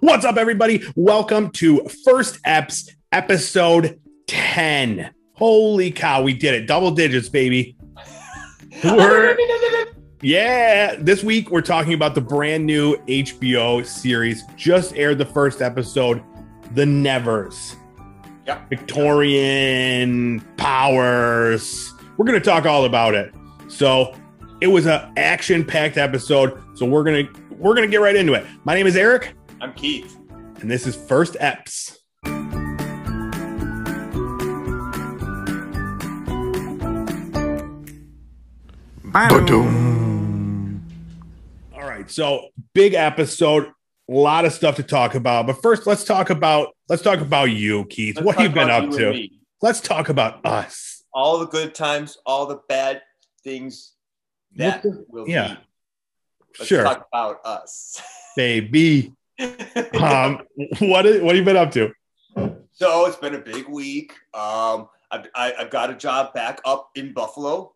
What's up, everybody? Welcome to First Eps, episode 10. Holy cow, we did it. Double digits, baby. We're, yeah, this week we're talking about the brand new HBO series. Just aired the first episode, The Nevers. Yep. Victorian powers. We're going to talk all about it. So, it was an action-packed episode, so we're going to we're going to get right into it. My name is Eric, I'm Keith. and this is First Eps. All right, so big episode, a lot of stuff to talk about. But first, let's talk about let's talk about you, Keith. Let's what have you been up you to? Let's talk about us. All the good times, all the bad things that What will yeah. be. Let's sure, talk about us. baby. Um, what is, what have you been up to? so it's been a big week. Um, I've, I, I've got a job back up in Buffalo.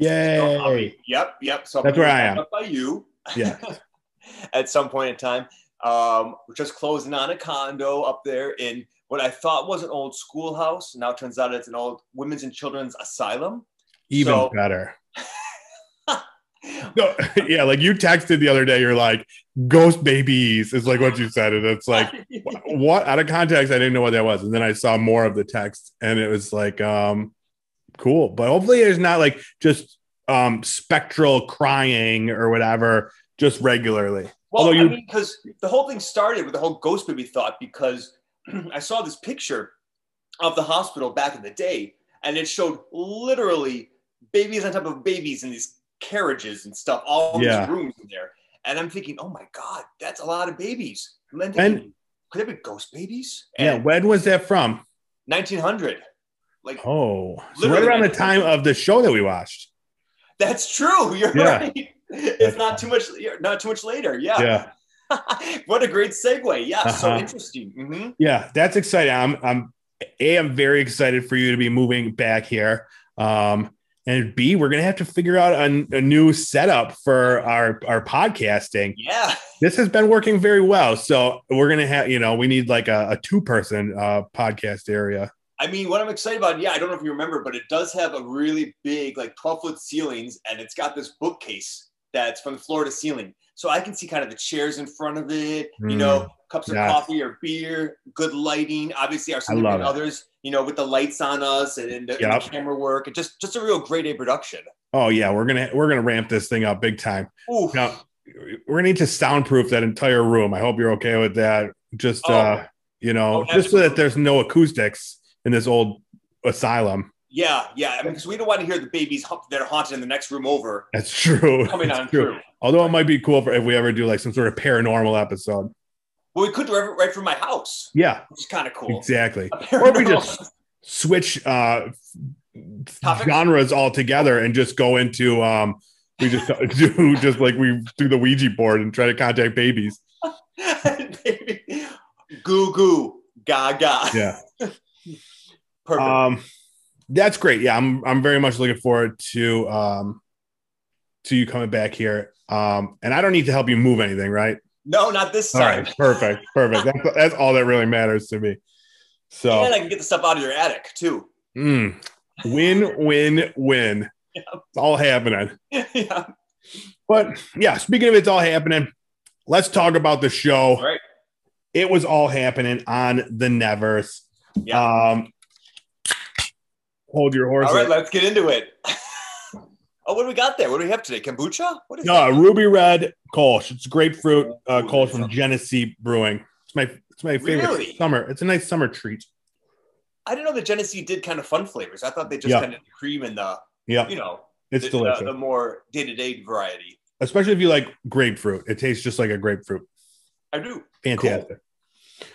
So Yay! be- yep, yep. So That's where I am. Up by you. Yeah. At some point in time, um, we're just closing on a condo up there in what I thought was an old schoolhouse. Now it turns out it's an old women's and children's asylum. Even So- better. No, yeah, like you texted the other day. You're like, "Ghost babies" is like what you said, and it's like, what out of context? I didn't know what that was, and then I saw more of the text, and it was like, um, cool. But hopefully, there's not like just um spectral crying or whatever, just regularly. Well, Although I you- mean, because the whole thing started with the whole ghost baby thought because I saw this picture of the hospital back in the day, and it showed literally babies on top of babies in these carriages and stuff, all Yeah. these rooms in there. And I'm thinking, oh my god, that's a lot of babies. And then thinking, could there be ghost babies? Yeah, And when was that from? 1900. Like Oh, so right around the time of the show that we watched. that's true. You're Yeah. right. It's not too much. Not too much later. Yeah. Yeah. what a great segue. Yeah. So Uh-huh. interesting. Mhm. Yeah, that's exciting. I'm I'm A, I'm very excited for you to be moving back here. Um and B, we're gonna have to figure out a, a new setup for our our podcasting. Yeah. This has been working very well. So we're gonna have, you know, we need like a, a two-person uh podcast area. I mean, what I'm excited about, yeah, I don't know if you remember, but it does have a really big, like 12 foot ceilings, and it's got this bookcase that's from the floor to ceiling. So I can see kind of the chairs in front of it, you know, cups of Mm. coffee or beer, good lighting. Obviously, our significant others, you know, with the lights on us and, and the, and the camera work, and just just a real grade A production. Oh yeah, we're gonna we're gonna ramp this thing up big time. Now, we're gonna need to soundproof that entire room. I hope you're okay with that. Just uh, you know, Oh, just so that there's no acoustics in this old asylum. yeah, yeah. I mean, because we don't want to hear the babies that are haunted in the next room over That's true. coming That's on true. through. Although it might be cool for if we ever do like some sort of paranormal episode. Well, we could do it right from my house, Yeah, which is kind of cool. exactly. Or we just switch uh Topics? genres altogether and just go into um we just do just like we do the Ouija board and try to contact babies. Baby. Goo goo, gaga. Yeah. Perfect. Um that's great. Yeah, I'm I'm very much looking forward to um to you coming back here. Um and I don't need to help you move anything, right? No, not this All time. right, perfect, perfect. That's that's all that really matters to me. So And I can get the stuff out of your attic too. mm, win, win, win. Yeah. It's all happening. yeah. But yeah, speaking of it's all happening, let's talk about the show. All right. It was all happening on the Nevers. Yeah. Um, hold your horses. All right, let's get into it. oh, what do we got there? What do we have today? Kombucha? What is No, that? Ruby Red Kolsch. It's grapefruit uh, Kolsch from Genesee Brewing. It's my it's my favorite Really? summer. It's a nice summer treat. I didn't know that Genesee did kind of fun flavors. I thought they just Yeah. kind of the cream and the, Yeah, you know, it's the, delicious, the, the more day to day variety. especially if you like grapefruit. It tastes just like a grapefruit. I do. Fantastic.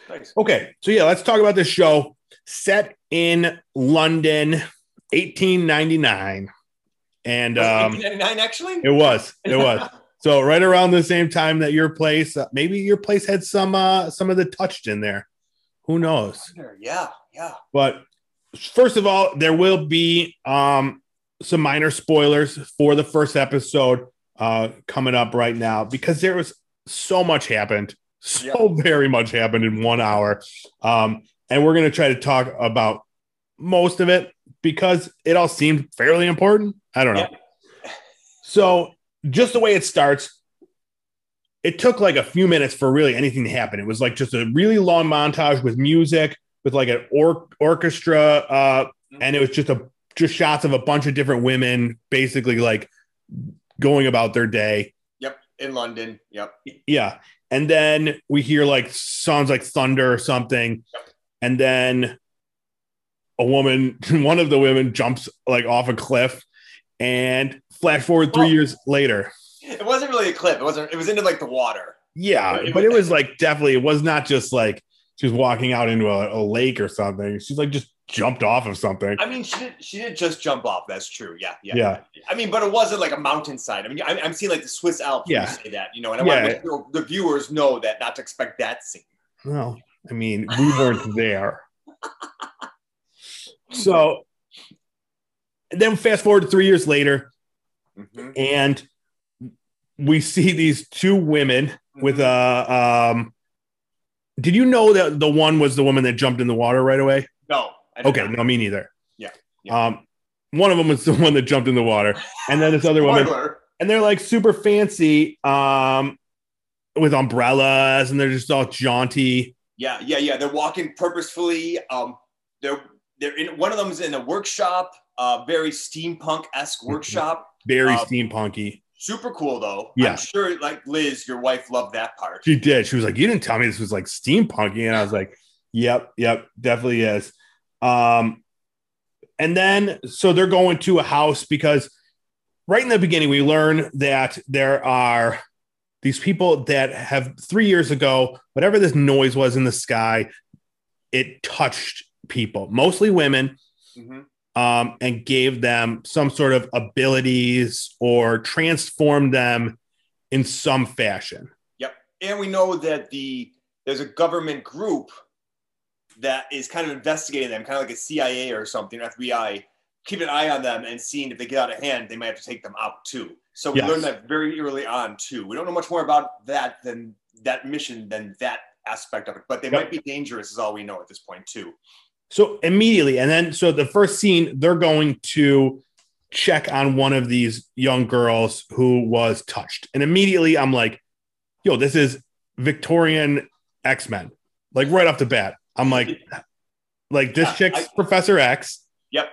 Nice. Okay, so yeah, let's talk about this show set in London, 1899, and um, 1999 actually? it was it was so right around the same time that your place, uh, maybe your place had some uh, some of the touched in there. Who knows? yeah, yeah. But first of all, there will be um, some minor spoilers for the first episode uh, coming up right now because there was so much happened So very much happened in one hour. Um, and we're going to try to talk about most of it because it all seemed fairly important. I don't know. Yeah. So, just the way it starts, it took like a few minutes for really anything to happen. It was like just a really long montage with music, with like an or- orchestra, uh, and it was just a just shots of a bunch of different women, basically like going about their day. Yep. In London. Yep. Yeah. And then we hear like sounds like thunder or something. Yep. And then a woman, one of the women jumps like off a cliff and flash forward three Oh. years later. It wasn't really a clip. It wasn't. It was into like the water. Yeah. It But it was like definitely, it was not just like she was walking out into a, a lake or something. She's like just jumped off of something. I mean, she did. She did just jump off. That's true. Yeah. Yeah. Yeah. I mean, but it wasn't like a mountainside. I mean, I'm, I'm seeing like the Swiss Alps. Yeah. Say that, you know, and I want to sure the viewers know that not to expect that scene. Well, I mean, we weren't there. So then fast forward to three years later, Mhm. and we see these two women with Mhm. a um did you know that the one was the woman that jumped in the water right away no. Okay not. no me neither Yeah, yeah. um one of them was the one that jumped in the water and then this other woman and they're like super fancy um with umbrellas and they're just all jaunty Yeah, yeah, yeah. They're walking purposefully. Um, they're they're in one of them is in a workshop, uh, very steampunk esque Mm-hmm. workshop. very Um, steampunky Super cool though. Yeah. I'm sure like Liz, your wife, loved that part. she did she was like you didn't tell me this was like steampunky and i was like yep yep definitely is um and then so they're going to a house because right in the beginning we learn that there are these people that have three years ago whatever this noise was in the sky it touched people mostly women Mhm. Um, and gave them some sort of abilities or transformed them in some fashion Yep. And we know that the there's a government group that is kind of investigating them, kind of like a CIA or something, FBI, keeping an eye on them and seeing if they get out of hand, they might have to take them out too. So we Yes. learned that very early on too. We don't know much more about that than that mission than that aspect of it, but they Yep. might be dangerous is all we know at this point too. So immediately, and then so the first scene, they're going to check on one of these young girls who was touched. And immediately I'm like, yo, this is Victorian X-Men. Like right off the bat. I'm like, like this Yeah, chick's I- Professor X. Yep.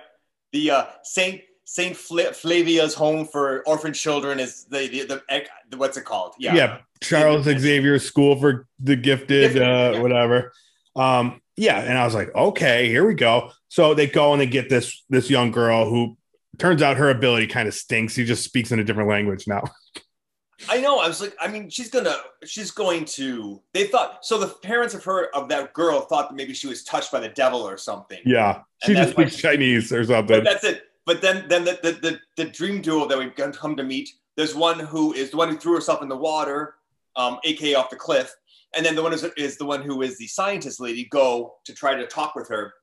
The uh, Saint Saint Fla- Flavia's home for orphan children is the the, the, the what's it called? Yeah. Yeah. Charles Xavier School for the Gifted, Gifted, uh, yeah. whatever. Um, yeah, and I was like, okay, here we go. So they go and they get this this young girl who turns out her ability kind of stinks. He just speaks in a different language now. I know. I was like, I mean, she's gonna, she's going to. They thought so. The parents of her of that girl thought that maybe she was touched by the devil or something. Yeah, she just speaks she- Chinese or But something. that's it. But then, then the the, the the dream duo that we've come come to meet. There's one who is the one who threw herself in the water, um, aka off the cliff, and then the one is, is the one who is the scientist lady. Go to try to talk with her,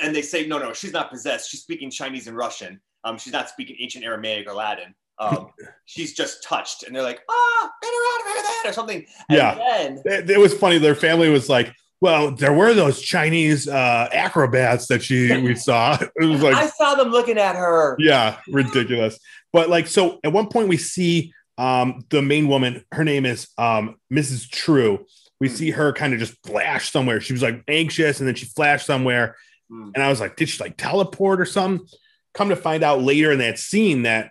and they say, no, no, she's not possessed. She's speaking Chinese and Russian. Um, she's not speaking ancient Aramaic or Latin. Um, she's just touched, and they're like, ah, get her out of here, then, or something. And Yeah. Then, It, it was funny. Their family was like, "Well, there were those Chinese uh, acrobats that she we saw." It was like, I saw them looking at her. yeah, ridiculous. But like, so at one point we see um, the main woman. Her name is um, Mrs. True. We Hmm. see her kind of just flash somewhere. She was like anxious, and then she flashed somewhere. Hmm. And I was like, did she like teleport or something? Come to find out later in that scene that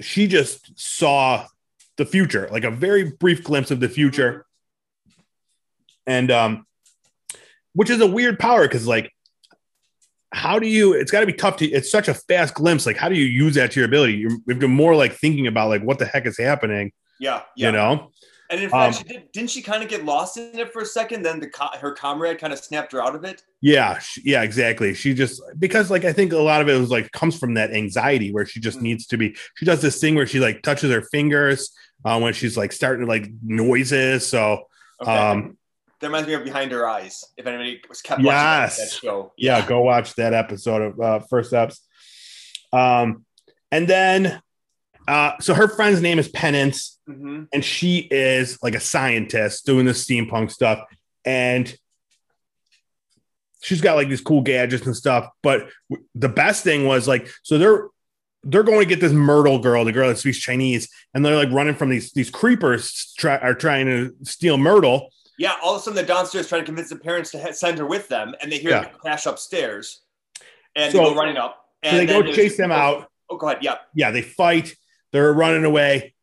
she just saw the future, like a very brief glimpse of the future. And um, which is a weird power because like how do you it's got to be tough to it's such a fast glimpse like how do you use that to your ability you're, you're more like thinking about like what the heck is happening Yeah, yeah. you know And in fact, Um, she did, didn't she kind of get lost in it for a second? Then the co- her comrade kind of snapped her out of it. Yeah, sh- yeah, exactly. She just because like I think a lot of it was like comes from that anxiety where she just Mm. needs to be. She does this thing where she like touches her fingers uh, when she's like starting to like noises. So Okay. um, that reminds me of Behind Her Eyes. If anybody was kept watching that, that show, yeah, go watch that episode of uh, First Eps. Um, and then uh, so her friend's name is Penance, hmm and she is like a scientist doing the steampunk stuff. And she's got like these cool gadgets and stuff but w- the best thing was like so they're they're going to get this myrtle girl the girl that speaks chinese and they're like running from these these creepers try, are trying to steal myrtle Yeah, all of a sudden they're downstairs trying to convince the parents to send her with them, and they hear Yeah. them crash upstairs, and So- they go running up. And so they go chase them out Oh, go ahead. Yeah. yeah they fight they're running away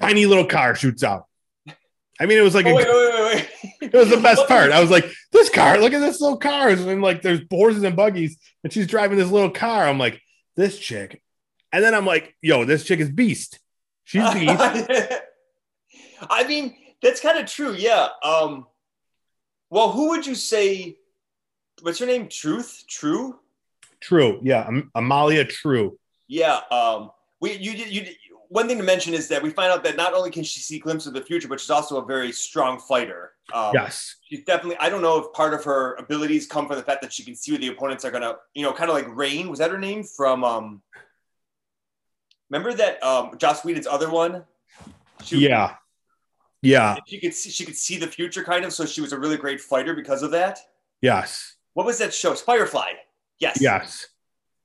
tiny little car shoots out i mean it was like Oh, a, wait, wait, wait, wait. It was the best part. I was like, this car, look at this little car. And like there's horses and buggies, and she's driving this little car. I'm like, this chick. And then I'm like, yo, this chick is beast. She's beast. I mean, that's kind of true. Yeah. Um, well, who would you say? What's her name? Truth. True. True. Yeah. Am- Amalia True. Yeah. Um, we you did you. One thing to mention is that we find out that not only can she see glimpses of the future, but she's also a very strong fighter. Um, Yes. she's definitely i don't know if part of her abilities come from the fact that she can see what the opponents are gonna you know kind of like rain was that her name from um remember that um joss whedon's other one she, Yeah. Yeah. she could see she could see the future kind of so she was a really great fighter because of that Yes. what was that show firefly yes Yes.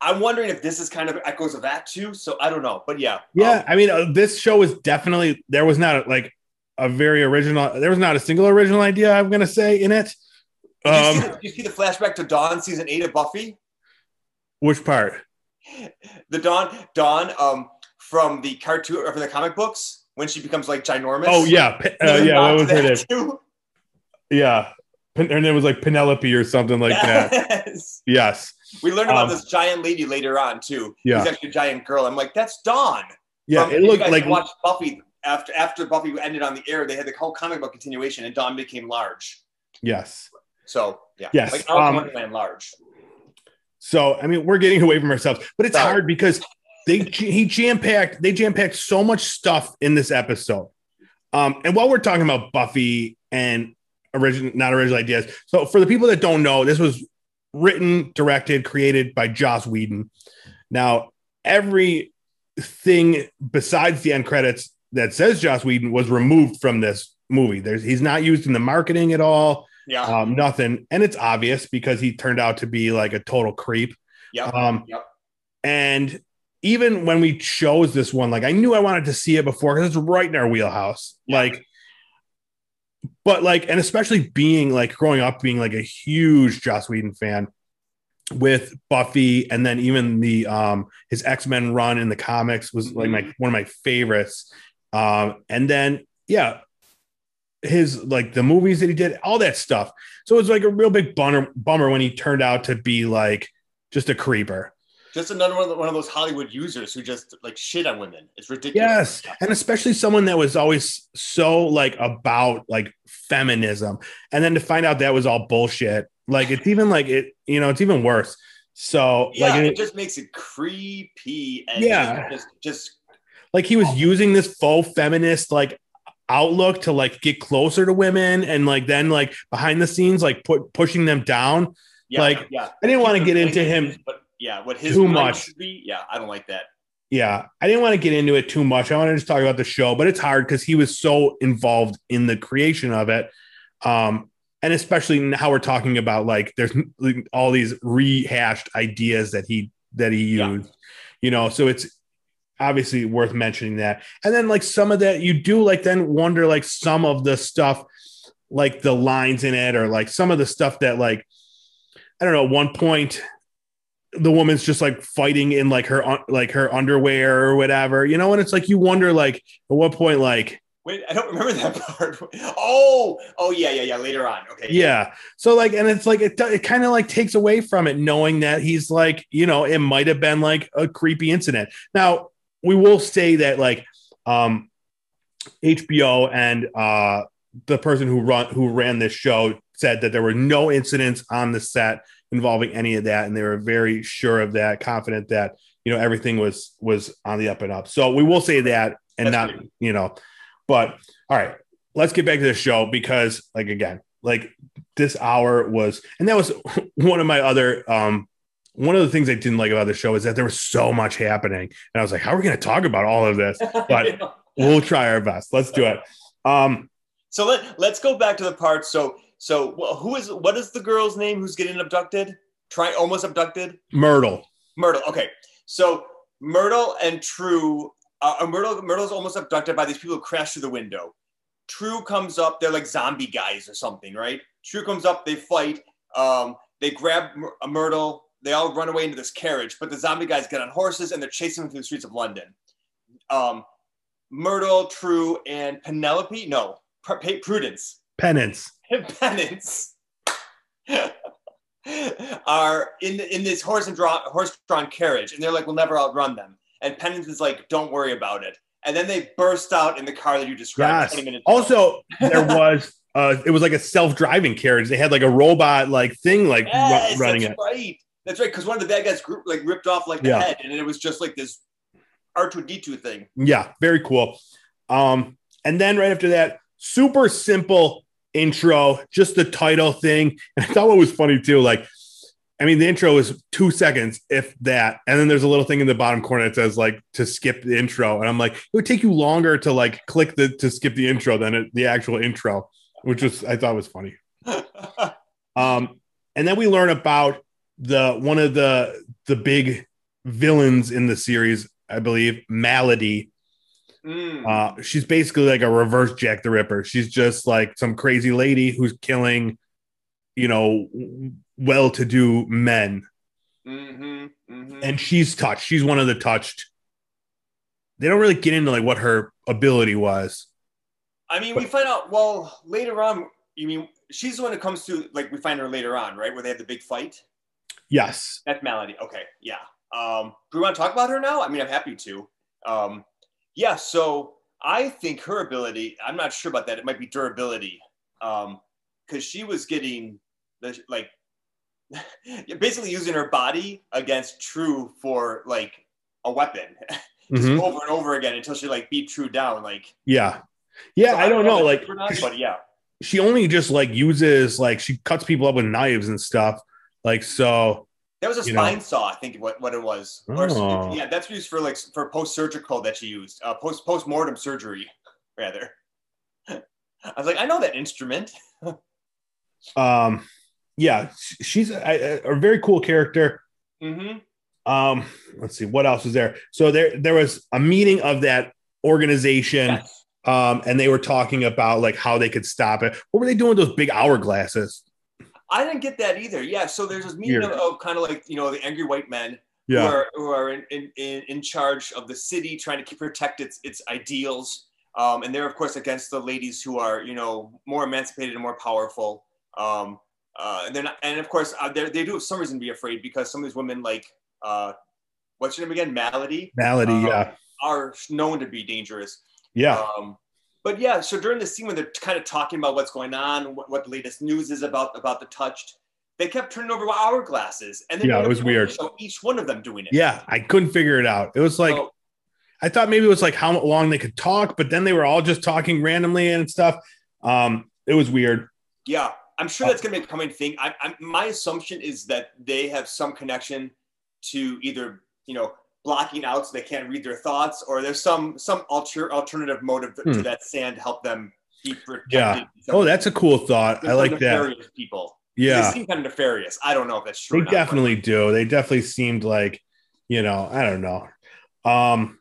i'm wondering if this is kind of echoes of that too so i don't know but yeah Yeah. um, I mean, uh, this show is definitely, there was not like a very original, there was not a single original idea, I'm going to say, in it. did, you see Um, the, you see the flashback to dawn season eight of buffy which part? the dawn dawn um from the cartoon or from the comic books when she becomes like ginormous Oh, yeah. Uh, yeah. What was her name? too. Yeah. Pen- Her name was like Penelope or something like that. Yes. Yes. We learned about Um, this giant lady later on too. Yeah. She's actually a giant girl. I'm like, that's Dawn. Yeah. It looked like watched Buffy after after Buffy ended on the air. They had the whole comic book continuation, and Dawn became large. yes. So yeah, Yes, like um, Wonderland large. So I mean, we're getting away from ourselves, but it's Sorry. hard because they he jam packed they jam packed so much stuff in this episode. Um, and while we're talking about Buffy and original not original ideas, so for the people that don't know, this was written, directed, created by Joss Whedon. Now, everything besides the end credits that says Joss Whedon was removed from this movie. There's he's not used in the marketing at all Yeah. um, nothing. And it's obvious because he turned out to be like a total creep. Yeah. Um, Yep. And even when we chose this one, like I knew I wanted to see it before because it's right in our wheelhouse. Yeah. Like, but like, and especially being like growing up, being like a huge Joss Whedon fan with Buffy, and then even the um his X Men run in the comics was like my one of my favorites. Um, and then yeah, his like the movies that he did, all that stuff. So it was like a real big bummer, bummer when he turned out to be like just a creeper. Just another one of, the- one of those Hollywood users who just like shit on women. It's ridiculous. Yes, and especially someone that was always so like about like feminism, and then to find out that was all bullshit. Like it's even like it, you know, it's even worse. So Yeah, like, it, it, just makes it creepy and Yeah. just just like he was using this faux feminist like outlook to like get closer to women, and like then like behind the scenes like put pushing them down. yeah, Like, yeah. I didn't want to get into him. but yeah, what his too much. should be. Yeah, I don't like that. Yeah, I didn't want to get into it too much. I want to just talk about the show, but it's hard because he was so involved in the creation of it. Um, and especially now we're talking about like there's like, all these rehashed ideas that he that he Yeah. used, you know. So it's obviously worth mentioning that. And then like some of that you do like then wonder like some of the stuff, like the lines in it, or like some of the stuff that like I don't know. One point, the woman's just like fighting in like her like her underwear or whatever, you know. And it's like you wonder like at what point like Wait, I don't remember that part. Oh, oh yeah, yeah, yeah. Later on, okay. yeah. So like, and it's like it it kind of like takes away from it knowing that he's like you know it might have been like a creepy incident. Now we will say that like um HBO and uh the person who run who ran this show said that there were no incidents on the set involving any of that and they were very sure of that confident that you know everything was was on the up and up so we will say that and That's not good. you know but all right let's get back to the show because like again like this hour was and that was one of my other um one of the things I didn't like about the show is that there was so much happening and I was like how are we going to talk about all of this but we'll try our best. Let's do it. Um, so let let's go back to the part. So so who is what is the girl's name who's getting abducted? Try almost abducted. Myrtle. Myrtle. Okay, so Myrtle and True. Uh, Myrtle Myrtle's almost abducted by these people who crash through the window. True comes up. They're like zombie guys or something, right? True comes up. They fight. Um, they grab a Myrtle. They all run away into this carriage, but the zombie guys get on horses and they're chasing them through the streets of London. Um, Myrtle, True, and Penelope. No, Prudence. Penance. Penance. are in in this horse and drawn horse drawn carriage, and they're like, "We'll never outrun them." And Penance is like, "Don't worry about it." And then they burst out in the car that you described. Yes. also, there was uh, it was like a self driving carriage. They had like a robot like thing like yes, running that's it. Right. That's right. Because one of the bad guys group, like ripped off like the Yeah. head, and it was just like this R two D two thing. Yeah, very cool. Um, and then right after that, super simple intro, just the title thing. And I thought what was funny too, like, I mean, the intro is two seconds, if that. And then there's a little thing in the bottom corner that says like to skip the intro. And I'm like, it would take you longer to like click the to skip the intro than it, the actual intro, which was I thought was funny. Um, and then we learn about the one of the the big villains in the series, I believe, Maladie. Mm. Uh, she's basically like a reverse Jack the Ripper. She's just like some crazy lady who's killing, you know, well-to-do men, hmm hmm and she's touched. She's one of the touched. They don't really get into like what her ability was. I mean, we find out well later on. You mean she's the one that comes to like we find her later on, right? Where they have the big fight. Yes, That's Maladie. Okay, yeah. Um, do we want to talk about her now? I mean, I'm happy to. Um, yeah. So I think her ability. I'm not sure about that. It might be durability, because she was getting the like basically using her body against True for like a weapon, just Mhm. over and over again until she like beat True down. Like yeah, yeah. so I don't know. Like, if or not, but yeah. she only just like uses like she cuts people up with knives and stuff. Like, so That was a you know. spine saw, I think what, what it was. Or- Oh. yeah, that's used for like for post surgical that she used, uh, post post mortem surgery, rather. I was like, I know that instrument. um, yeah, she's a, a very cool character. Mm-hmm. um let's see what else was there so there there was a meeting of that organization Yes. um and they were talking about like how they could stop it what were they doing with those big hourglasses I didn't get that either. Yeah, so there's this meeting of, of kind of like you know the angry white men who are who are in, in, in, charge of the city, trying to keep protect its its ideals. Um, and they're of course against the ladies who are you know more emancipated and more powerful. Um, uh, and they're not, and of course uh, they they do have some reason to be afraid because some of these women like uh, what's your name again, Maladie, maladie Um, yeah are known to be dangerous. yeah Um, but yeah, so during the scene when they're kind of talking about what's going on, what, what the latest news is about about the touched, they kept turning over hourglasses, and then Yeah, it was weird. So each one of them doing it. yeah i couldn't figure it out it was like So, i thought maybe it was like how long they could talk but then they were all just talking randomly and stuff um it was weird yeah, I'm sure that's gonna be a coming thing. I, I, my assumption is that they have some connection to either you know blocking out so they can't read their thoughts, or there's some some alter, alternative motive to, Hmm. to that sand help them be protected. Yeah. oh that's a cool thought i like that nefarious People. Yeah. They seem kind of nefarious. I don't know if that's true. they definitely do they definitely seemed like you know i don't know um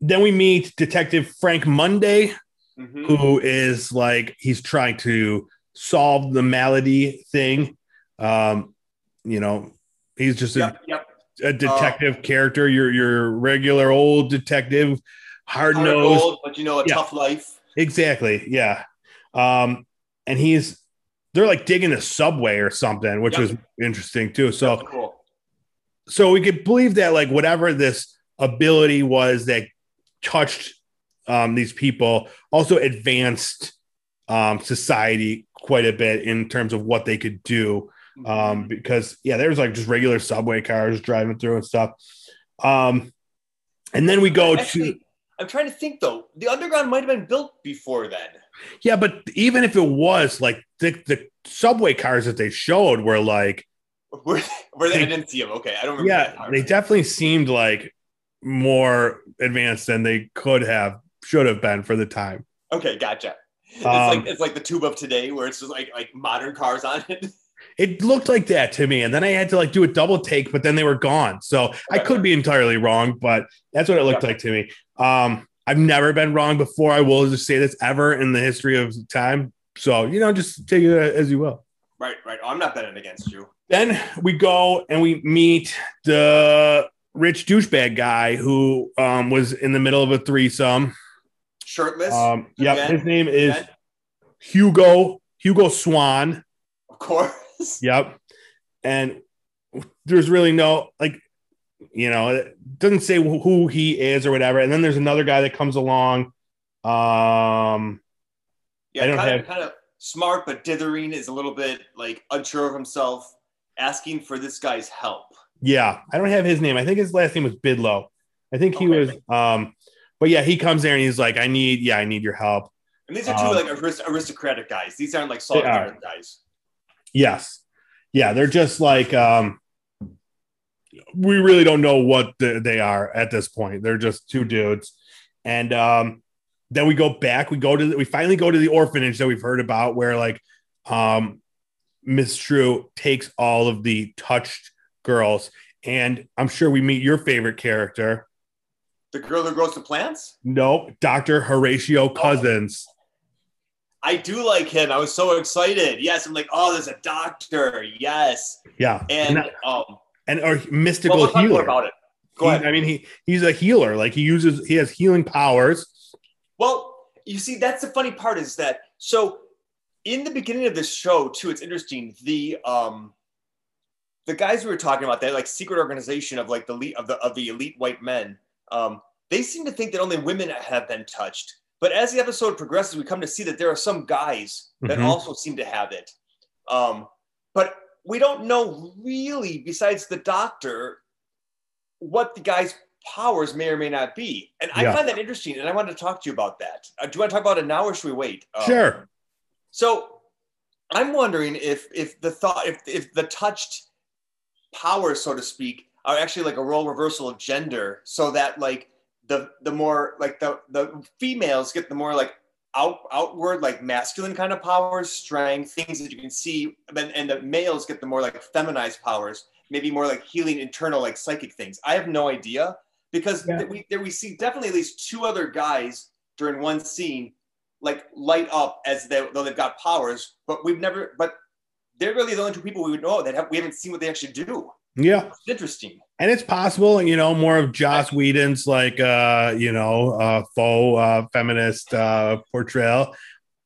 then we meet detective frank Mundi Mhm. who is like he's trying to solve the malady thing um you know he's just a, Yep, yep. A detective character your your regular old detective hard nosed but you know, a Yeah. tough life. exactly yeah um and he's they're like digging a subway or something which Yep. was interesting too so cool. so we could believe that like whatever this ability was that touched um, these people also advanced um, society quite a bit in terms of what they could do. Um, because yeah there's like just regular subway cars driving through and stuff um, and then we go to I'm trying to think though. The underground might have been built before then. yeah but even if it was like the, the subway cars that they showed were like Were, were they, I didn't see them. Okay, I don't remember. yeah they definitely seemed like more advanced than they could have should have been for the time. Okay, gotcha. It's Um, like it's like the tube of today, where it's just like like modern cars on it. It looked like that to me, and then I had to like do a double take, but then they were gone. So I could be entirely wrong, but that's what it looked like to me. Um, I've never been wrong before. I will just say this ever in the history of time. So you know, just take it as you will. right, right. I'm not betting against you. Then we go and we meet the rich douchebag guy who um, was in the middle of a threesome. Shirtless, Um, yep, Again? his name is Again? Hugo Hugo Swan. of course. Yep. And there's really no like, you know, it doesn't say who he is or whatever. And then there's another guy that comes along. Um, Yeah, I don't kind have- of kind of smart, but dithering is a little bit like unsure of himself, asking for this guy's help. yeah, I don't have his name. I think his last name was Bidlow. I think he Okay. was. Um, but yeah, he comes there and he's like, I need, yeah, I need your help. And these are two Um, like arist- aristocratic guys. These aren't like salt are. guys. Yes. Yeah, they're just like um we really don't know what the, they are at this point. They're just two dudes. And um then we go back, we go to the, we finally go to the orphanage that we've heard about where like um Miss True takes all of the touched girls and I'm sure we meet your favorite character. The girl who grows the plants. Nope, Dr. Horatio Cousens. I do like him. I was so excited. Yes, I'm like, oh, there's a doctor. Yes, Yeah. and and, um, and or mystical well, healer. about it. Go He- ahead. I mean, he he's a healer. Like he uses, he has healing powers. Well, you see, that's the funny part is that so in the beginning of this show too, it's interesting. The um the guys we were talking about, that like secret organization of like the elite of the of the elite white men, um, they seem to think that only women have been touched. But as the episode progresses, we come to see that there are some guys that Mhm. also seem to have it. Um, but we don't know really, besides the doctor, what the guy's powers may or may not be. And I Yeah. find that interesting, and I wanted to talk to you about that. Uh, do you want to talk about it now, or should we wait? Um, Sure. So I'm wondering if if the thought if if the touched powers, so to speak, are actually like a role reversal of gender, so that like the the more like the the females get the more like out outward like masculine kind of powers, strength, things that you can see, and and the males get the more like feminized powers, maybe more like healing internal like psychic things. I have no idea because Yeah. th- we there we see definitely at least two other guys during one scene like light up as they, though they've got powers, but we've never, but they're really the only two people we would know that have, we haven't seen what they actually do. Yeah. It's interesting. And it's possible, you know, more of Joss Whedon's like uh, you know, uh faux uh feminist uh portrayal.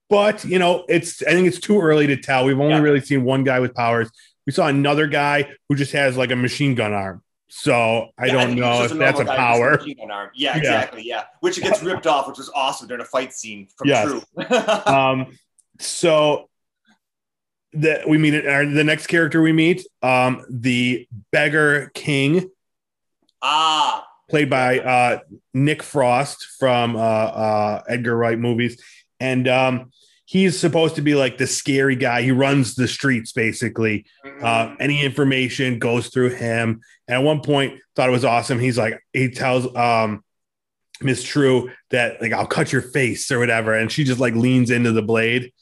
But you know, it's I think it's too early to tell. We've only Yeah. really seen one guy with powers. We saw another guy who just has like a machine gun arm. So I Yeah, don't think know if that's a normal guy with power. a machine gun arm. Yeah, Yeah. exactly. Yeah, which it gets ripped off, which was awesome during a fight scene from Yes. True. um so the we meet our, the next character we meet um the beggar king. Ah, played by uh nick frost from uh uh edgar wright movies. And um he's supposed to be like the scary guy. He runs the streets basically. Uh, any information goes through him. And at one point, thought it was awesome. He's like, he tells um, Miss True that like I'll cut your face or whatever, and she just like leans into the blade,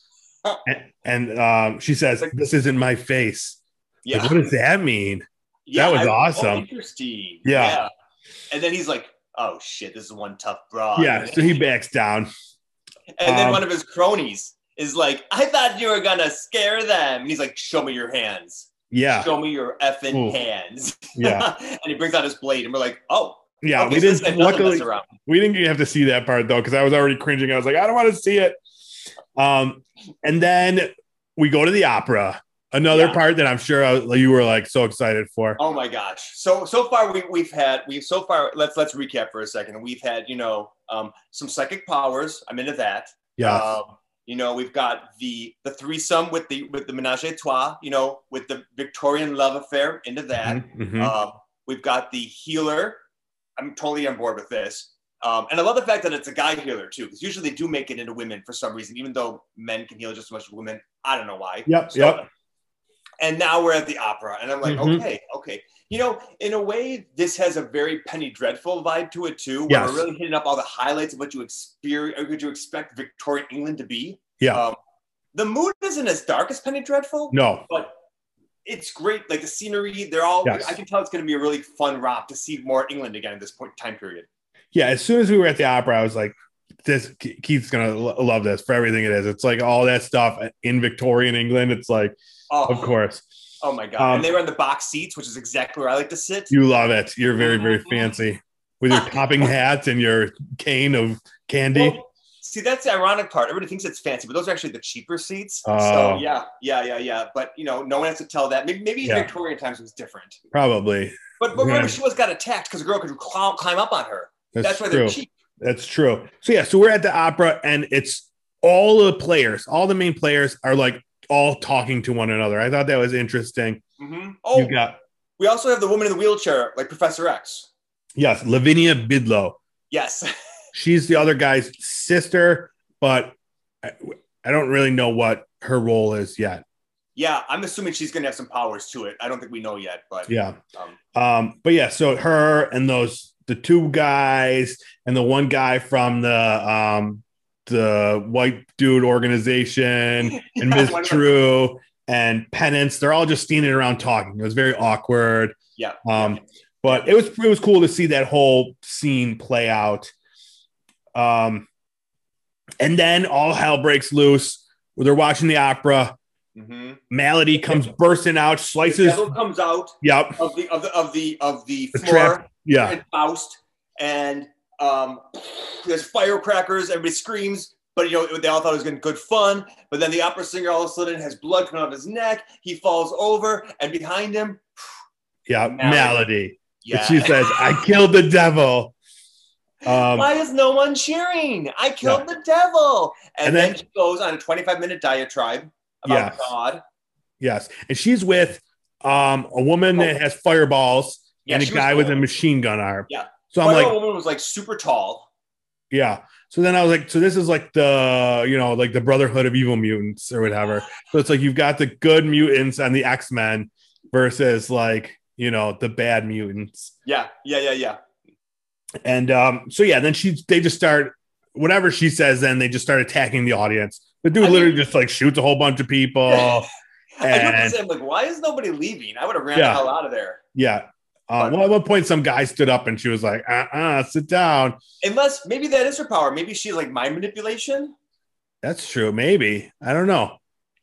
and, and um, she says, "This isn't my face." yeah. Like, what does that mean? yeah, that was I- oh, awesome. interesting. Yeah. And then he's like, "Oh shit, this is one tough bra." yeah, so he backs down. And then Um, one of his cronies is like, I thought you were gonna scare them. And he's like, Show me your hands. Yeah, Show me your effing Ooh. hands. yeah, and he brings out his blade, and we're like, Oh, yeah. okay, we so didn't. Luckily, we didn't have to see that part though because I was already cringing. I was like, I don't want to see it. Um, and then we go to the opera. Another Yeah. part that I'm sure I, you were like so excited for. Oh my gosh. So so far we we've had we've so far let's let's recap for a second. We've had, you know, um, some psychic powers. I'm into that. Yeah, Um, you know, we've got the the threesome with the with the menage a trois, you know, with the Victorian love affair, into that. Mhm, mhm. Um, we've got the healer. I'm totally on board with this. Um, and I love the fact that it's a guy healer too, because usually they do make it into women for some reason, even though men can heal just as much as women. I don't know why. Yep, So, yep. and now we're at the opera, and I'm like, Mhm. okay, okay. You know, in a way, this has a very Penny Dreadful vibe to it too, where Yes. we're really hitting up all the highlights of what you experience, or what you expect Victorian England to be. Yeah. Um, the mood isn't as dark as Penny Dreadful, No. but it's great. Like the scenery, they're all. Yes. I can tell it's going to be a really fun romp to see more England again at this point time period. Yeah. As soon as we were at the opera, I was like, this Keith's gonna lo- love this for everything it is. It's like all that stuff in Victorian England. It's like, Oh, of course, Oh my god! Um, and they were in the box seats, which is exactly where I like to sit. you love it. You're very, very Mhm. fancy with your topping hats and your cane of candy. Well, see, that's the ironic part. Everybody thinks it's fancy, but those are actually the cheaper seats. Oh. So yeah, yeah, yeah, yeah. But you know, no one has to tell that. Maybe, maybe Yeah. Victorian times was different. Probably. But, but remember, she was got attacked because a girl could climb, climb up on her. That's, That's, why true. they're cheap. That's true. So yeah, so we're at the opera and it's all the players, all the main players are like all talking to one another. I thought that was interesting. hmm Oh, You got we also have the woman in the wheelchair, like Professor X. yes, Lavinia Bidlow. Yes. She's the other guy's sister, but I, I don't really know what her role is yet. yeah, I'm assuming she's gonna have some powers to it. I don't think we know yet, but Yeah. um, Um, but yeah, so her and those the two guys and the one guy from the um the white dude organization and Ms. True and Penance, they're all just standing around talking. It was very awkward. yeah. Um, but it was it was cool to see that whole scene play out. Um, and then all hell breaks loose. They're watching the opera. hmm Maladie comes bursting out, The slices. devil comes out Yep. of the of the of the of the, The floor. trap. Yeah. and Faust, and um, there's firecrackers. Everybody screams, but you know they all thought it was getting good fun. But then the opera singer all of a sudden has blood coming out of his neck. He falls over, and behind him, Yeah. Maladie. Maladie. yeah. She says, I killed the devil. Um, Why is no one cheering? I killed the devil. And, And then, then- she goes on a 25 minute diatribe about Yes. God. yes. And she's with um, a woman that has fireballs Yeah, and a guy with a machine gun arm. Yeah. So I'm Fire like, woman was like super tall. yeah. So then I was like, so this is like the, you know, like the Brotherhood of Evil Mutants or whatever. So it's like you've got the good mutants and the X Men versus like, you know, the bad mutants. Yeah, yeah, yeah, yeah. And um, so yeah, then she they just start whatever she says, then they just start attacking the audience. The dude I mean- literally just like shoots a whole bunch of people. I do And- say, I'm like, why is nobody leaving? I would have ran Yeah. the hell out of there. yeah. Uh, well, at one point, some guy stood up and she was like, uh uh sit down. Unless maybe that is her power. Maybe she's like mind manipulation. That's true. Maybe. I don't know.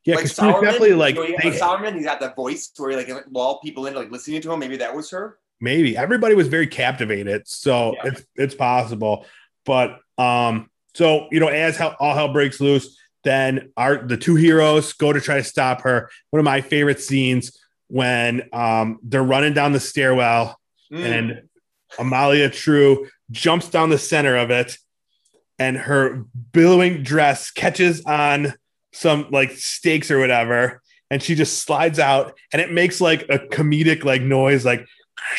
Yeah, like definitely like, you know, they- Saruman, he's got that voice where he like like, lull people into like listening to him. Maybe that was her. maybe everybody was very captivated. So Yeah. it's it's possible. But um, so you know, as hell, all hell breaks loose, then our the two heroes go to try to stop her. One of my favorite scenes when um they're running down the stairwell Mm. and Amalia True jumps down the center of it, and her billowing dress catches on some like stakes or whatever, and she just slides out, and it makes like a comedic like noise, like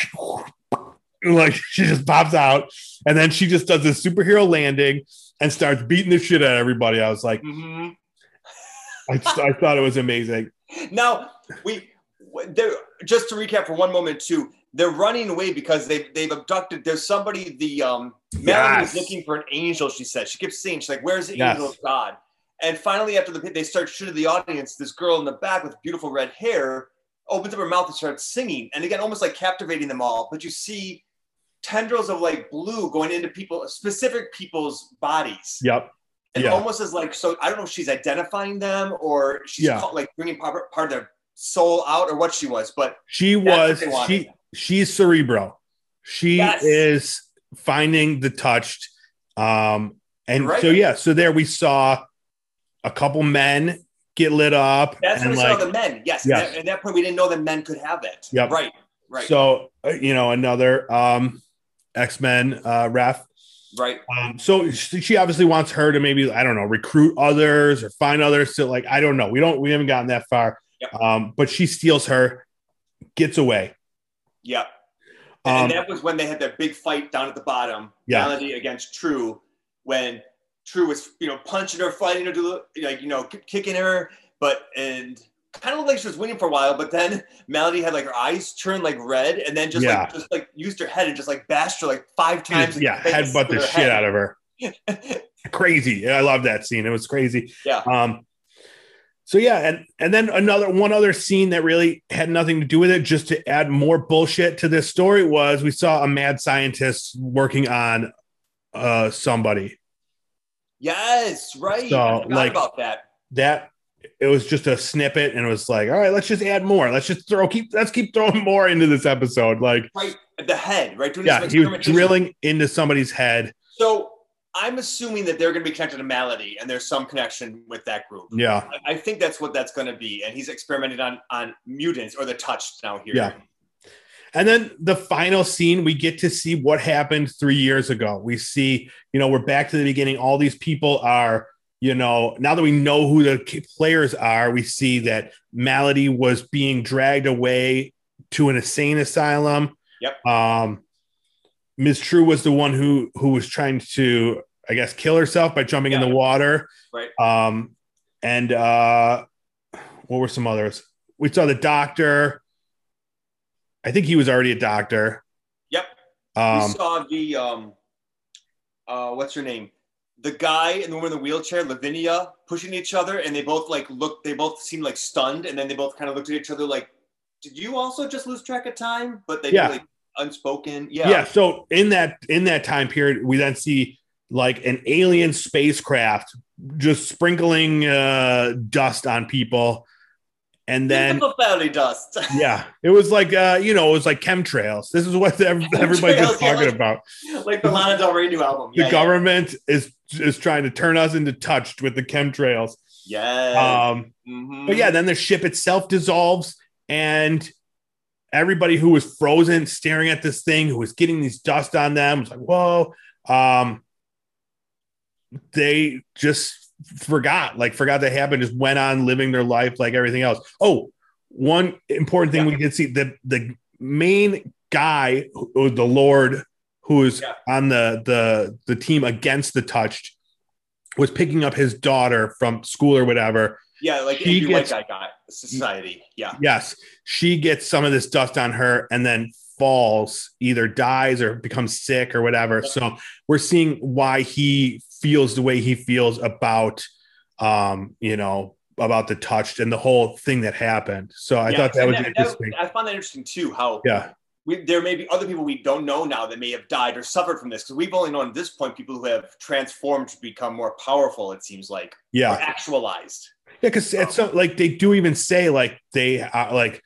like she just pops out, and then she just does this superhero landing and starts beating the shit out of everybody. I was like, Mhm. I, I thought it was amazing. Now we they're just to recap for one moment too. They're running away because they've they've abducted. There's somebody. The um Melanie Yes. was looking for an angel. She said she keeps saying she's like, "Where's the Yes. angel of God?" And finally, after the they start shooting the audience, this girl in the back with beautiful red hair opens up her mouth and starts singing, and again, almost like captivating them all. But you see tendrils of like blue going into people, specific people's bodies. Yep. And Yeah. almost as like so I don't know if she's identifying them or she's Yeah. like bringing part, part of their soul out or what she was, but She was she she's cerebro. She Yes. is finding the touched. Um and Right. so yeah, so there we saw a couple men get lit up that's when we like saw the men. Yes. Yes. At, at that point we didn't know that men could have it. Yep. Right. Right. so uh, you know another um X-Men uh ref. right. Um so she she obviously wants her to maybe I don't know recruit others or find others to like I don't know. We don't we haven't gotten that far. Yep. Um but she steals her gets away. Yeah. Um, and that was when they had that big fight down at the bottom, Yeah. Melody against True, when True was, you know, punching her, fighting her, like, you know, kicking her, but and kind of looked like she was winning for a while, but then Melody had like her eyes turned like red, and then just Yeah. like just like used her head and just like bashed her like five times. yeah, headbutt the shit head. out of her. Crazy. I love that scene. It was crazy. Yeah. Um, so yeah, and and then another one other scene that really had nothing to do with it, just to add more bullshit to this story, was we saw a mad scientist working on uh somebody Yes, right. So, like- about that. that it was just a snippet and it was like all right let's just add more let's just throw keep let's keep throwing more into this episode like Right, the head, right? Doing yeah he was drilling into somebody's head So I'm assuming that they're going to be connected to Maladie, and there's some connection with that group. yeah I- I think that's what that's going to be, and he's experimented on on mutants or the touched now here. Yeah. And then the final scene, we get to see what happened three years ago. We see, you know, we're back to the beginning. All these people are, you know, now that we know who the players are, we see that Maladie was being dragged away to an insane asylum. Yep. Um, Ms. True was the one who who was trying to, I guess, kill herself by jumping in the water. Right. Um, and uh, what were some others? We saw the doctor. I think he was already a doctor. Yep. we Um, saw the um, uh, what's her name? The guy and the woman in the wheelchair, Lavinia, pushing each other, and they both like looked. They both seemed like stunned, and then they both kind of looked at each other like, "Did you also just lose track of time?" But they Yeah. like unspoken. yeah. Yeah. So in that in that time period, we then see like an alien spacecraft just sprinkling uh, dust on people, and then family dust. yeah, it was like uh, you know, it was like chemtrails. This is what ev- everybody's just Chemtrails, yeah, talking like- about. like the Lana Del Rey new album. The Yeah, government is is trying to turn us into touched with the chemtrails. Yeah. Yes. Um, Mhm. But yeah, then the ship itself dissolves, and everybody who was frozen, staring at this thing, who was getting these dust on them, was like, "Whoa!" Um, they just forgot, like, forgot that happened, just went on living their life like everything else. Oh, one important thing Yeah. we did see the the main guy, who, the Lord, who was Yeah. on the the the team against the touched, was picking up his daughter from school or whatever. Yeah, like he angry gets- white guy got society. Yeah. Yes, she gets some of this dust on her and then falls, either dies or becomes sick or whatever. So we're seeing why he feels the way he feels about, um, you know, about the touched and the whole thing that happened. So I Yeah, thought that was interesting. I found that interesting too. How Yeah, we, there may be other people we don't know now that may have died or suffered from this because we've only known at this point people who have transformed to become more powerful. It seems like or yeah, actualized. Yeah. Because it's so like they do even say like they uh, like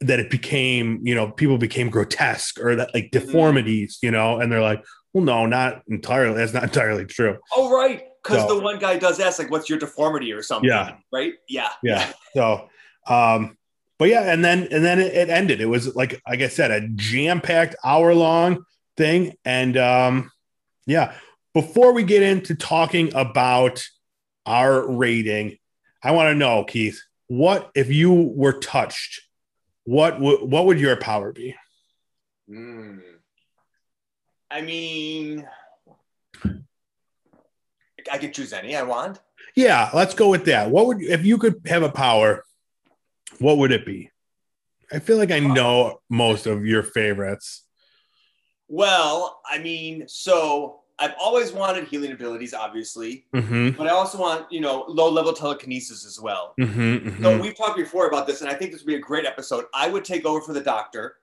that it became you know people became grotesque or that like Mm-hmm. deformities, you know, and they're like, well, no, not entirely. That's not entirely true. Oh right, because So- the one guy does ask like, "What's your deformity?" or something. Yeah. Right. Yeah. yeah so um but yeah and then and then it, it ended it was like like i said a jam-packed hour long thing and um yeah before we get into talking about our rating i want to know keith what if you were touched what would what would your power be Hmm. I mean, I could choose any I want. yeah let's go with that what would if you could have a power what would it be i feel like i know most of your favorites Well, I mean, so I've always wanted healing abilities, obviously, mm-hmm, but I also want, you know, low level telekinesis as well. mm-hmm, So we've talked before about this, and I think this would be a great episode. I would take over for the doctor.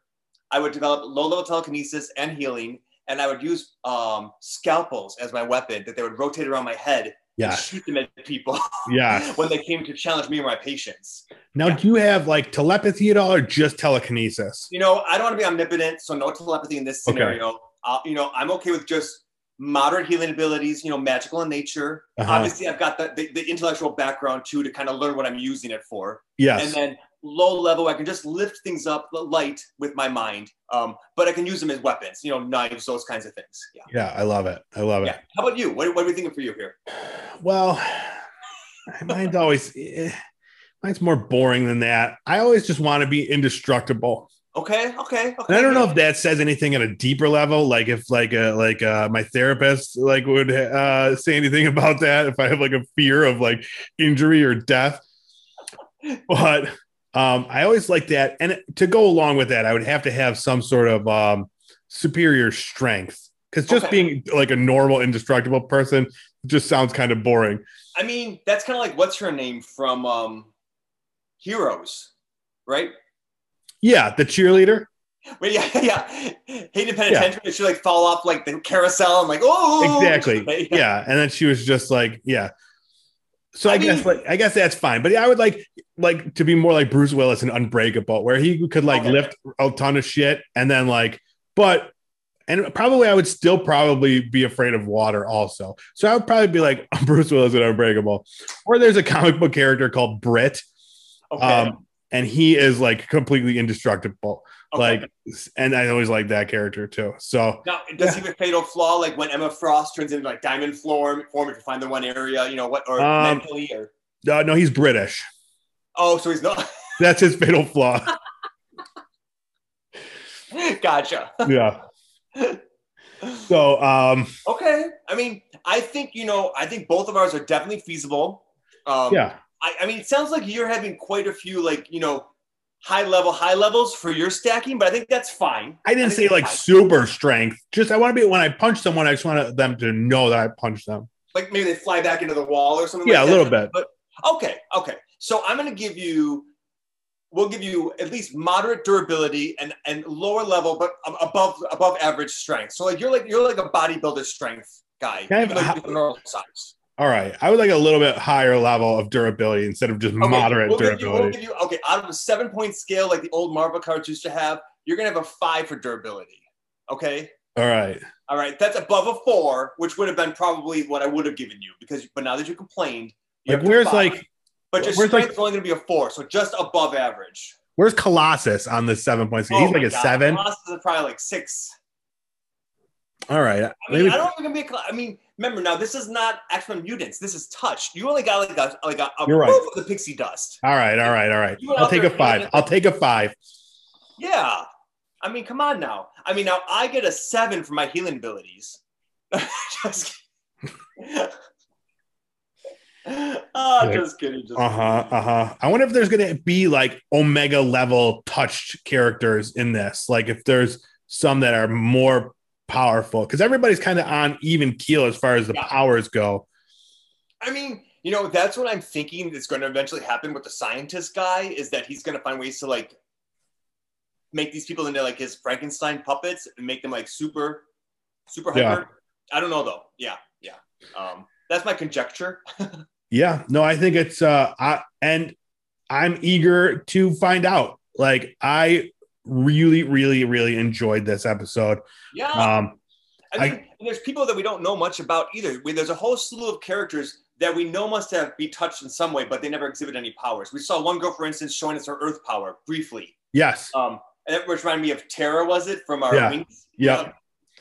I would develop low level telekinesis and healing, and I would use um, scalpels as my weapon that they would rotate around my head yeah and shoot them at people yeah when they came to challenge me or my patients. Now, Yeah. do you have like telepathy at all, or just telekinesis? You know, I don't want to be omnipotent, so no telepathy in this Okay. scenario. Uh, you know, I'm okay with just moderate healing abilities. You know, magical in nature. Uh-huh. Obviously, I've got the, the, the intellectual background too to kind of learn what I'm using it for. Yes. and then low level i can just lift things up the light with my mind um, but i can use them as weapons you know knives those kinds of things yeah yeah, I love it. I love it. yeah how about you what, what are we thinking for you here Well, mine's always eh, mine's more boring than that. I always just want to be indestructible. Okay okay okay And I don't know if that says anything at a deeper level, like if like uh like uh my therapist like would uh say anything about that if I have like a fear of like injury or death. But Um, I always like that, and to go along with that, I would have to have some sort of um, superior strength because just Okay. being like a normal, indestructible person just sounds kind of boring. I mean, that's kind of like what's her name from um, Heroes, right? Yeah, the cheerleader. Wait, yeah, yeah. Hayden Panettiere, she like fall off like the carousel. I'm like, oh, exactly yeah and then she was just like yeah so i, I guess like i guess that's fine but yeah, i would like like to be more like bruce willis and unbreakable where he could like Okay. lift a ton of shit and then like but and probably i would still probably be afraid of water also so i would probably be like bruce willis and unbreakable or there's a comic book character called brit Okay. um and he is like completely indestructible okay. like and i always like that character too so now, does he have a fatal flaw like when Emma Frost turns into like diamond form, form if you find the one area, you know what, or Um, mentally, or uh, no he's british oh, so he's not. that's his fatal flaw gotcha. yeah. So, um, Okay. I mean, I think you know, I think both of ours are definitely feasible. Um, yeah, I, I mean, it sounds like you're having quite a few like you know high level high levels for your stacking, but I think that's fine. I didn't think say like fine. super strength. Just I want to be when I punch someone, I just want them to know that I punched them. like maybe they fly back into the wall or something. Yeah, like a little bit. But okay, okay. So I'm going to give you. We'll give you at least moderate durability and and lower level, but above above average strength. So like you're like you're like a bodybuilder strength guy, Can I have even though a- normal size. All right, I would like a little bit higher level of durability instead of just Okay, moderate we'll give you- durability. we'll give you, okay, out of a seven point scale like the old Marvel cards used to have, you're gonna have a five for durability. Okay. All right, All right, that's above a four, which would have been probably what I would have given you because, but now that you complained, you're like where's like but your where's, like- only to be a four, so just above average. where's Colossus on the seven point scale? He's Oh like my a God, seven. Colossus is probably like six. All right, I mean, maybe I don't think I'm gonna be. a I mean, remember now, this is not X Men Mutants. This is Touch. You only got like a like a, a You're right. of the pixie dust. all right, all right, all right. I'll take a five. I'll take a five. Yeah. I mean, come on now. I mean, now I get a seven for my healing abilities. just kidding. oh, Like, just kidding. Just Uh huh. Uh huh. I wonder if there's gonna be like Omega level touched characters in this. Like if there's some that are more powerful because everybody's kind of on even keel as far as the Yeah. powers go. I mean, you know, that's what I'm thinking is going to eventually happen with the scientist guy is that he's going to find ways to like make these people into like his Frankenstein puppets and make them like super, super Yeah. hyper. I don't know though. Yeah, yeah. Um, that's my conjecture. Yeah. No, I think it's uh I and I'm eager to find out. Like I really, really, really enjoyed this episode. Yeah. Um I mean, there's people that we don't know much about either. We, there's a whole slew of characters that we know must have be touched in some way, but they never exhibit any powers. We saw one girl, for instance, showing us her Earth power briefly. yes. Um, and that reminded me of Tara, was it from our Yeah. wings? Yeah.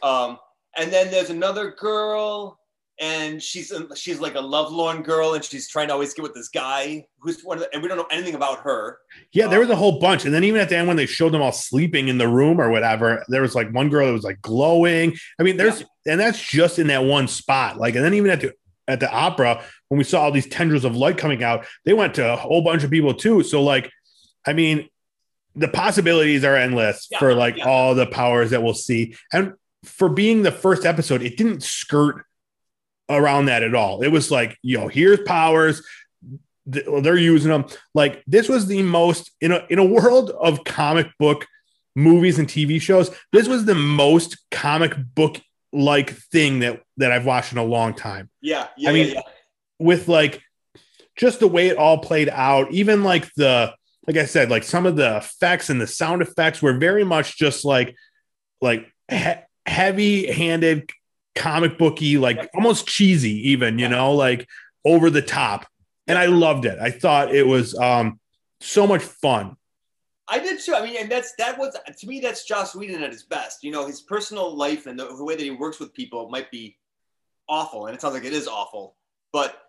Um, and then there's another girl, and she's she's like a lovelorn girl, and she's trying to always get with this guy who's one of the, and we don't know anything about her. Yeah, there was a um, whole bunch. And then even at the end when they showed them all sleeping in the room or whatever, there was like one girl that was like glowing. I mean, there's and that's just in that one spot. Like, and then even at the at the opera, when we saw all these tendrils of light coming out, they went to a whole bunch of people too. So, like, I mean, the possibilities are endless Yeah, for like yeah. all the powers that we'll see. And for being the first episode, it didn't skirt around that at all. It was like, yo, here's powers. They're using them. Like this was the most in a in a world of comic book movies and TV shows. This was the most comic book like thing that that I've watched in a long time Yeah, yeah, I mean, yeah, with like just the way it all played out even like the like i said like some of the effects and the sound effects were very much just like like he- heavy handed comic booky like almost cheesy even you know like over the top and i loved it i thought it was um so much fun I did too. I mean, and that's that was to me that's Joss Whedon at his best. You know, his personal life and the, the way that he works with people might be awful, and it sounds like it is awful. But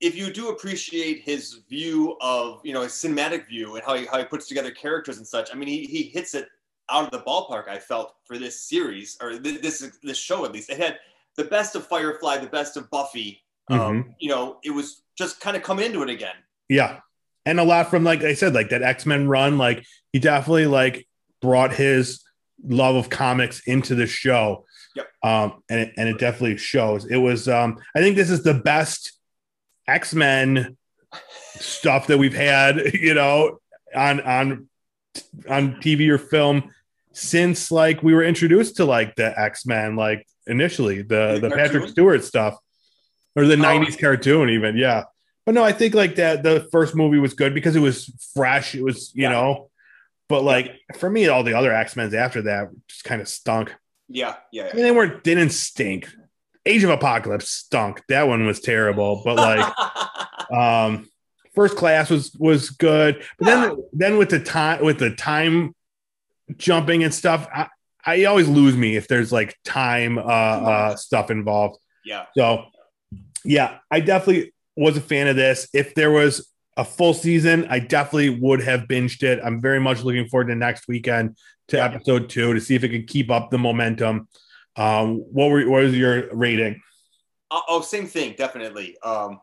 if you do appreciate his view of you know his cinematic view and how he how he puts together characters and such, I mean, he he hits it out of the ballpark. I felt for this series or this this show at least. It had the best of Firefly, the best of Buffy. Um, you know, it was just kind of coming into it again. yeah and a lot from like I said, like that X Men run. Like he definitely like brought his love of comics into the show. Yep. Um, and it, and it definitely shows. It was. Um, I think this is the best X Men stuff that we've had. You know, on on on TV or film since like we were introduced to like the X Men, like initially the the, the Patrick Stewart stuff or the oh. 90s cartoon even yeah. But no i think like that the first movie was good because it was fresh it was you yeah. know? But like yeah. for me all the other x-men's after that just kind of stunk. Yeah, yeah, yeah. I mean they weren't didn't stink. Age of apocalypse stunk. That one was terrible but like um first class was was good. But then then with the time with the time jumping and stuff I, I always lose me if there's like time uh, uh stuff involved yeah so yeah, I definitely was a fan of this. If there was a full season, I definitely would have binged it. I'm very much looking forward to next weekend to yeah. episode two to see if it can keep up the momentum. Um, what were what was your rating? Oh, oh same thing, definitely. Um,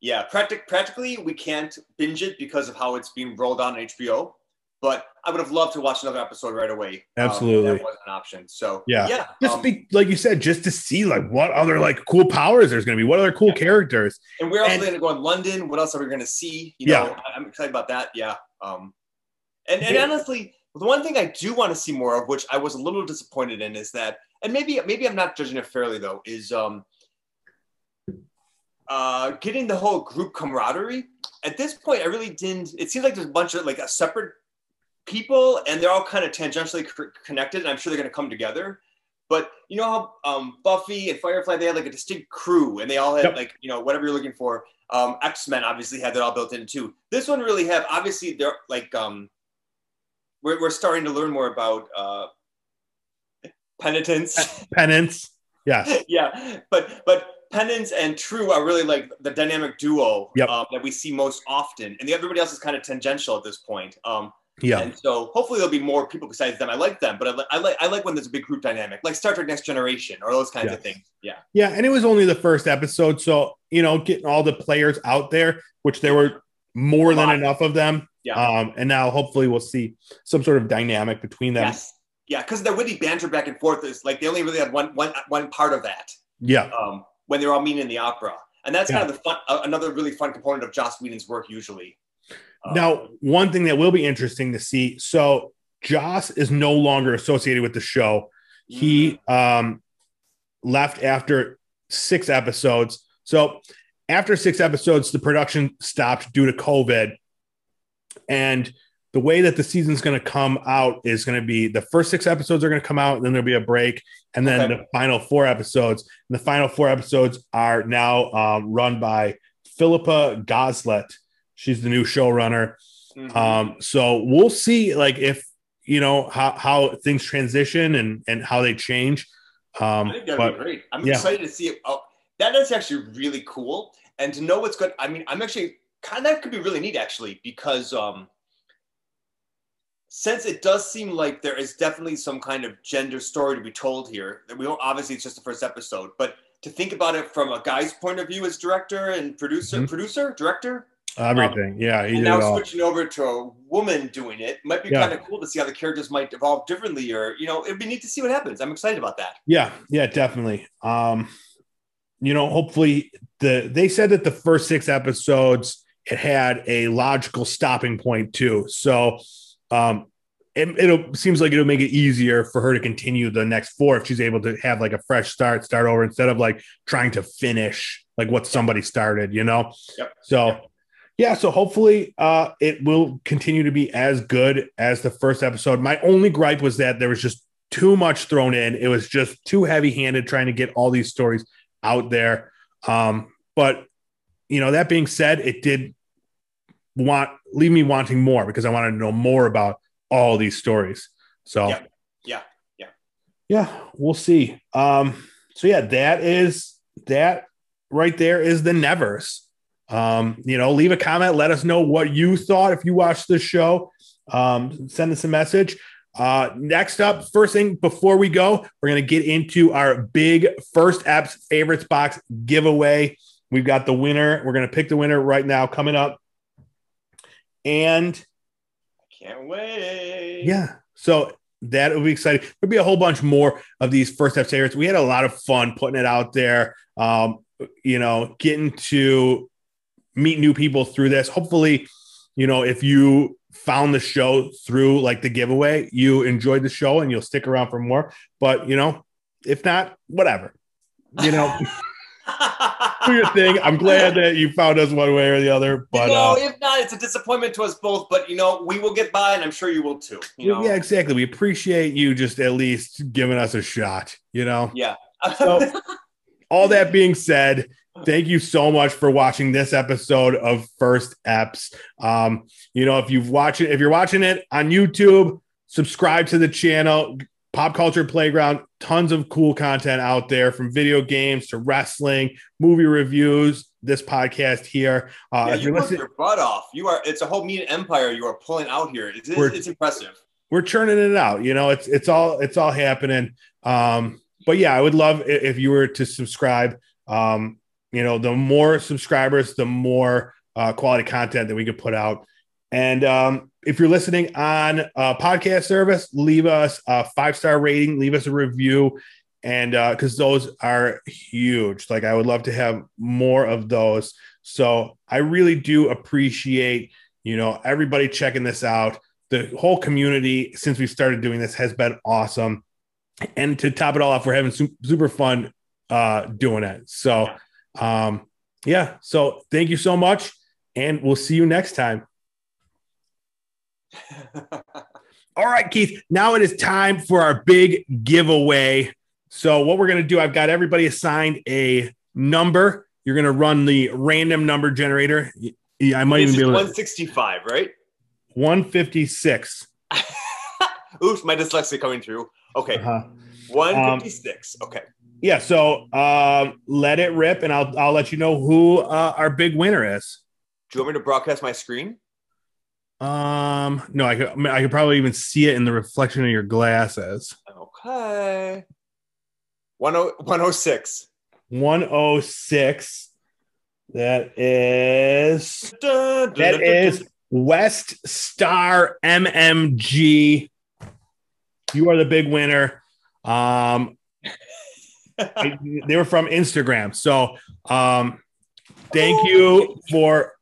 yeah, practic- practically we can't binge it because of how it's being rolled on HBO but I would have loved to watch another episode right away. Absolutely, um, that wasn't an option. So yeah, yeah, just um, be like you said, just to see like what other like cool powers there's going to be, what other cool yeah. characters, and where else are going to go in London? What else are we going to see? You know, yeah. I'm excited about that. Yeah, um, and and yeah. honestly, the one thing I do want to see more of, which I was a little disappointed in, is that, and maybe maybe I'm not judging it fairly though, is um. Uh, getting the whole group camaraderie at this point, I really didn't. It seems like there's a bunch of like a separate people and they're all kind of tangentially connected and i'm sure they're going to come together. But you know how um, buffy and firefly they had like a distinct crew and they all had yep. like you know whatever you're looking for. Um, x-men obviously had that all built in too. This one really have obviously they're like um, we're, we're starting to learn more about uh, penitence. Penance yeah. Yeah but but penance and true are really like the dynamic duo yep. um, that we see most often and the, everybody else is kind of tangential at this point. Um, yeah. And so hopefully there'll be more people besides them. I like them, but I, li- I like I like when there's a big group dynamic, like Star Trek Next Generation or those kinds yes. of things. Yeah. Yeah, and it was only the first episode, so you know, getting all the players out there, which there were more than enough of them. Yeah. Um, and now hopefully we'll see some sort of dynamic between them. Yes. Yeah, because the witty banter back and forth is like they only really had one one one part of that. Yeah. Um, when they're all meeting in the opera, and that's yeah. kind of the fun. Uh, another really fun component of Joss Whedon's work usually. Now, one thing that will be interesting to see. So Joss is no longer associated with the show. He mm-hmm. um, left after six episodes. So after six episodes, the production stopped due to COVID. And the way that the season's going to come out is going to be the first six episodes are going to come out, and then there'll be a break, and then okay. the final four episodes. And the final four episodes are now um, run by Philippa Goslett She's the new showrunner. Mm-hmm. Um, so we'll see, like if you know how how things transition and and how they change. Um, I think that'd but, be great. I'm yeah. excited to see it. Oh, that is actually really cool, and to know what's good. I mean, I'm actually kind of that could be really neat actually because um, since it does seem like there is definitely some kind of gender story to be told here. We don't obviously it's just the first episode, but to think about it from a guy's point of view as director and producer, mm-hmm. producer, director, Everything. Um, yeah. and now switching over to a woman doing it might be yeah. kind of cool to see how the characters might evolve differently or, you know, it'd be neat to see what happens. I'm excited about that. Yeah. Yeah, definitely. Um, you know, hopefully the, they said that the first six episodes, it had a logical stopping point too. So, um, it it'll, seems like it'll make it easier for her to continue the next four if she's able to have like a fresh start, start over instead of like trying to finish like what somebody started, you know? Yep. So, yeah, so hopefully uh, it will continue to be as good as the first episode. My only gripe was that there was just too much thrown in. It was just too heavy handed trying to get all these stories out there. Um, but you know, that being said, it did want leave me wanting more because I wanted to know more about all these stories. So yeah, yeah, yeah, yeah we'll see. Um, so yeah, that is that right there is the nevers. Um, you know, leave a comment. Let us know what you thought if you watched this show. Um, send us a message. Uh, next up, first thing before we go, we're going to get into our big First Eps favorites box giveaway. We've got the winner. We're going to pick the winner right now coming up. And I Can't wait. yeah, so that will be exciting. There'll be a whole bunch more of these First Eps favorites. We had a lot of fun putting it out there. Um, you know, getting to meet new people through this. Hopefully, you know, if you found the show through like the giveaway, you enjoyed the show and you'll stick around for more. But you know, if not, whatever. You know, do your thing. I'm glad that you found us one way or the other. But you know, uh, if not, it's a disappointment to us both. But you know, we will get by, and I'm sure you will too. You know, yeah, exactly. We appreciate you just at least giving us a shot. You know. yeah. So- all that being said, thank you so much for watching this episode of First Eps. Um, you know, if you've watched it, if you're watching it on YouTube, subscribe to the channel. Pop Culture Playground, tons of cool content out there from video games to wrestling, movie reviews, this podcast here. Uh, yeah, you you're work your butt off. You are. It's a whole media empire you are pulling out here. It's, it's, it's impressive. we're churning it out. You know, it's it's all it's all happening. Um, but yeah, I would love if you were to subscribe. Um, you know, the more subscribers, the more uh, quality content that we could put out. And um, if you're listening on a podcast service, leave us a five star rating, leave us a review, and because those are huge. Like I would love to have more of those. So I really do appreciate you know everybody checking this out the whole community since we started doing this has been awesome and to top it all off we're having super fun uh doing it so um yeah so thank you so much and we'll see you next time all right keith now it is time for our big giveaway so what we're going to do i've got everybody assigned a number you're going to run the random number generator Yeah, i might This even be able to 165, right? 156 Oops, my dyslexia coming through. Okay, uh-huh. 156. okay. Yeah, so um, let it rip, and I'll I'll let you know who uh, our big winner is. Do you want me to broadcast my screen? Um, no, I could I, could probably even see it in the reflection of your glasses. Okay. 10 106. One oh six. That is that is West Star MMG. You are the big winner. Um, I- they were from Instagram. So um thank you for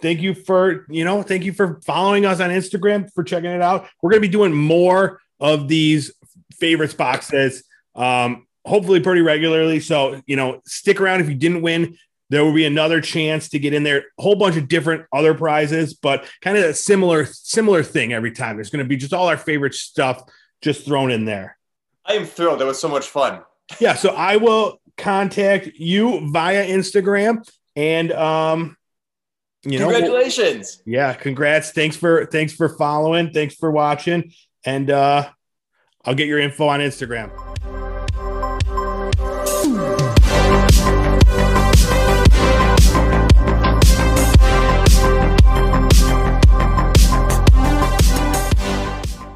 thank you for you know thank you for following us on Instagram for checking it out. We're gonna be doing more of these favorites boxes um hopefully pretty regularly. So you know stick around if you didn't win. There will be another chance to get in there. A whole bunch of different other prizes, but kind of a similar similar thing every time. There's going to be just all our favorite stuff just thrown in there I am thrilled. That was so much fun. Yeah so i will contact you via instagram and um you know Congratulations. yeah congrats thanks for thanks for following thanks for watching and uh i'll get your info on instagram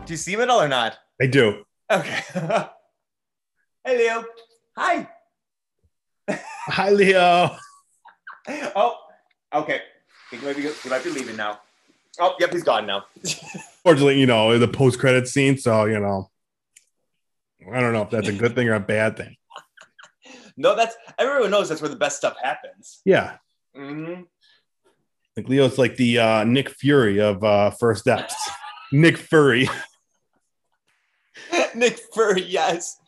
Do you see him at all or not? i do Okay. hey, Leo. Hi. hi leo Oh, okay. He might, be, he might be leaving now. Oh, yep, he's gone now. fortunately you know the post-credit scene so you know i don't know if that's a good thing or a bad thing no, that's everyone knows that's where the best stuff happens. yeah hmm like leo's like the uh nick fury of uh First Eps nick Fury. Nick Fury, yes.